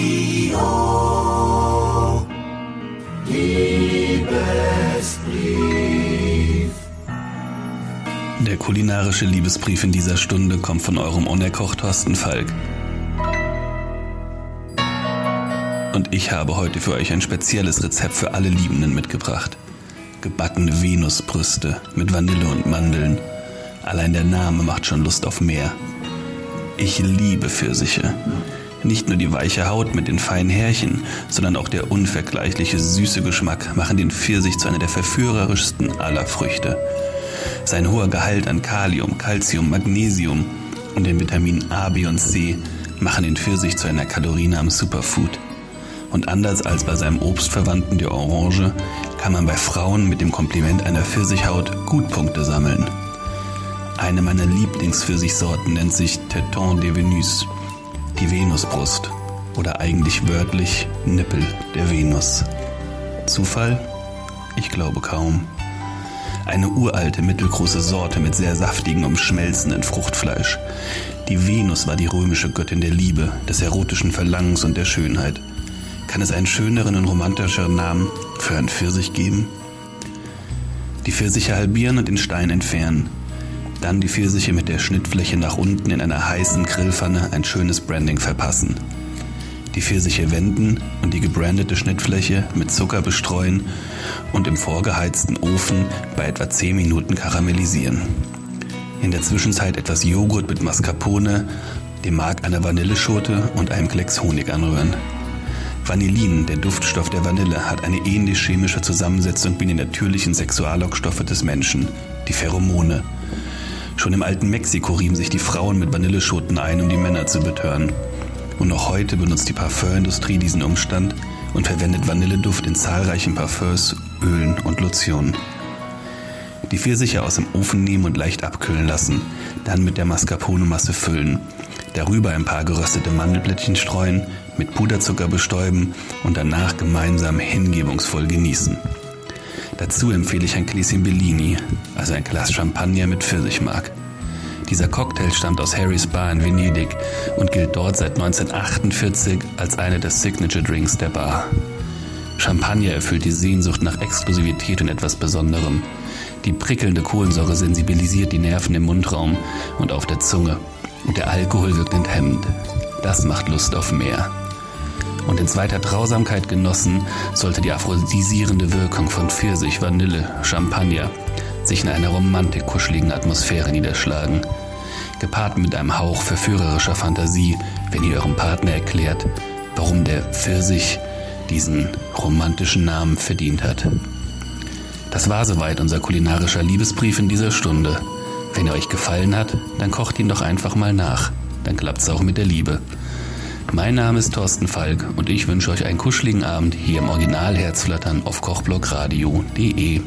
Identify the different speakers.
Speaker 1: Radio Liebesbrief.
Speaker 2: Der kulinarische Liebesbrief in dieser Stunde kommt von eurem Unerkocht Thorsten Falk. Und ich habe heute für euch ein spezielles Rezept für alle Liebenden mitgebracht. Gebackene Venusbrüste mit Vanille und Mandeln. Allein der Name macht schon Lust auf mehr. Ich liebe Pfirsiche. Nicht nur die weiche Haut mit den feinen Härchen, sondern auch der unvergleichliche süße Geschmack machen den Pfirsich zu einer der verführerischsten aller Früchte. Sein hoher Gehalt an Kalium, Calcium, Magnesium und den Vitaminen A, B und C machen den Pfirsich zu einer kalorienarmen Superfood. Und anders als bei seinem Obstverwandten der Orange kann man bei Frauen mit dem Kompliment einer Pfirsichhaut Gutpunkte sammeln. Eine meiner Lieblingspfirsichsorten nennt sich Teton de Venus die Venusbrust oder eigentlich wörtlich Nippel der Venus. Zufall? Ich glaube kaum. Eine uralte, mittelgroße Sorte mit sehr saftigem, umschmelzenden Fruchtfleisch. Die Venus war die römische Göttin der Liebe, des erotischen Verlangens und der Schönheit. Kann es einen schöneren und romantischeren Namen für einen Pfirsich geben? Die Pfirsiche halbieren und den Stein entfernen. Dann die Pfirsiche mit der Schnittfläche nach unten in einer heißen Grillpfanne ein schönes Branding verpassen. Die Pfirsiche wenden und die gebrandete Schnittfläche mit Zucker bestreuen und im vorgeheizten Ofen bei etwa 10 Minuten karamellisieren. In der Zwischenzeit etwas Joghurt mit Mascarpone, dem Mark einer Vanilleschote und einem Klecks Honig anrühren. Vanillin, der Duftstoff der Vanille, hat eine ähnlich chemische Zusammensetzung wie die natürlichen Sexuallockstoffe des Menschen, die Pheromone. Schon im alten Mexiko rieben sich die Frauen mit Vanilleschoten ein, um die Männer zu betören. Und noch heute benutzt die Parfümindustrie diesen Umstand und verwendet Vanilleduft in zahlreichen Parfums, Ölen und Lotionen. Die Pfirsiche aus dem Ofen nehmen und leicht abkühlen lassen, dann mit der Mascarpone-Masse füllen, darüber ein paar geröstete Mandelblättchen streuen, mit Puderzucker bestäuben und danach gemeinsam hingebungsvoll genießen. Dazu empfehle ich ein Gläschen Bellini, also ein Glas Champagner mit Pfirsichmark. Dieser Cocktail stammt aus Harry's Bar in Venedig und gilt dort seit 1948 als einer der Signature Drinks der Bar. Champagner erfüllt die Sehnsucht nach Exklusivität und etwas Besonderem. Die prickelnde Kohlensäure sensibilisiert die Nerven im Mundraum und auf der Zunge. Und der Alkohol wirkt enthemmend. Das macht Lust auf mehr und in zweiter Trausamkeit genossen, sollte die aphrodisierende Wirkung von Pfirsich, Vanille, Champagner sich in einer romantik-kuscheligen Atmosphäre niederschlagen. Gepaart mit einem Hauch verführerischer Fantasie, wenn ihr eurem Partner erklärt, warum der Pfirsich diesen romantischen Namen verdient hat. Das war soweit unser kulinarischer Liebesbrief in dieser Stunde. Wenn er euch gefallen hat, dann kocht ihn doch einfach mal nach. Dann klappt's auch mit der Liebe. Mein Name ist Thorsten Falk und ich wünsche euch einen kuscheligen Abend hier im Original Herzflattern auf kochblockradio.de.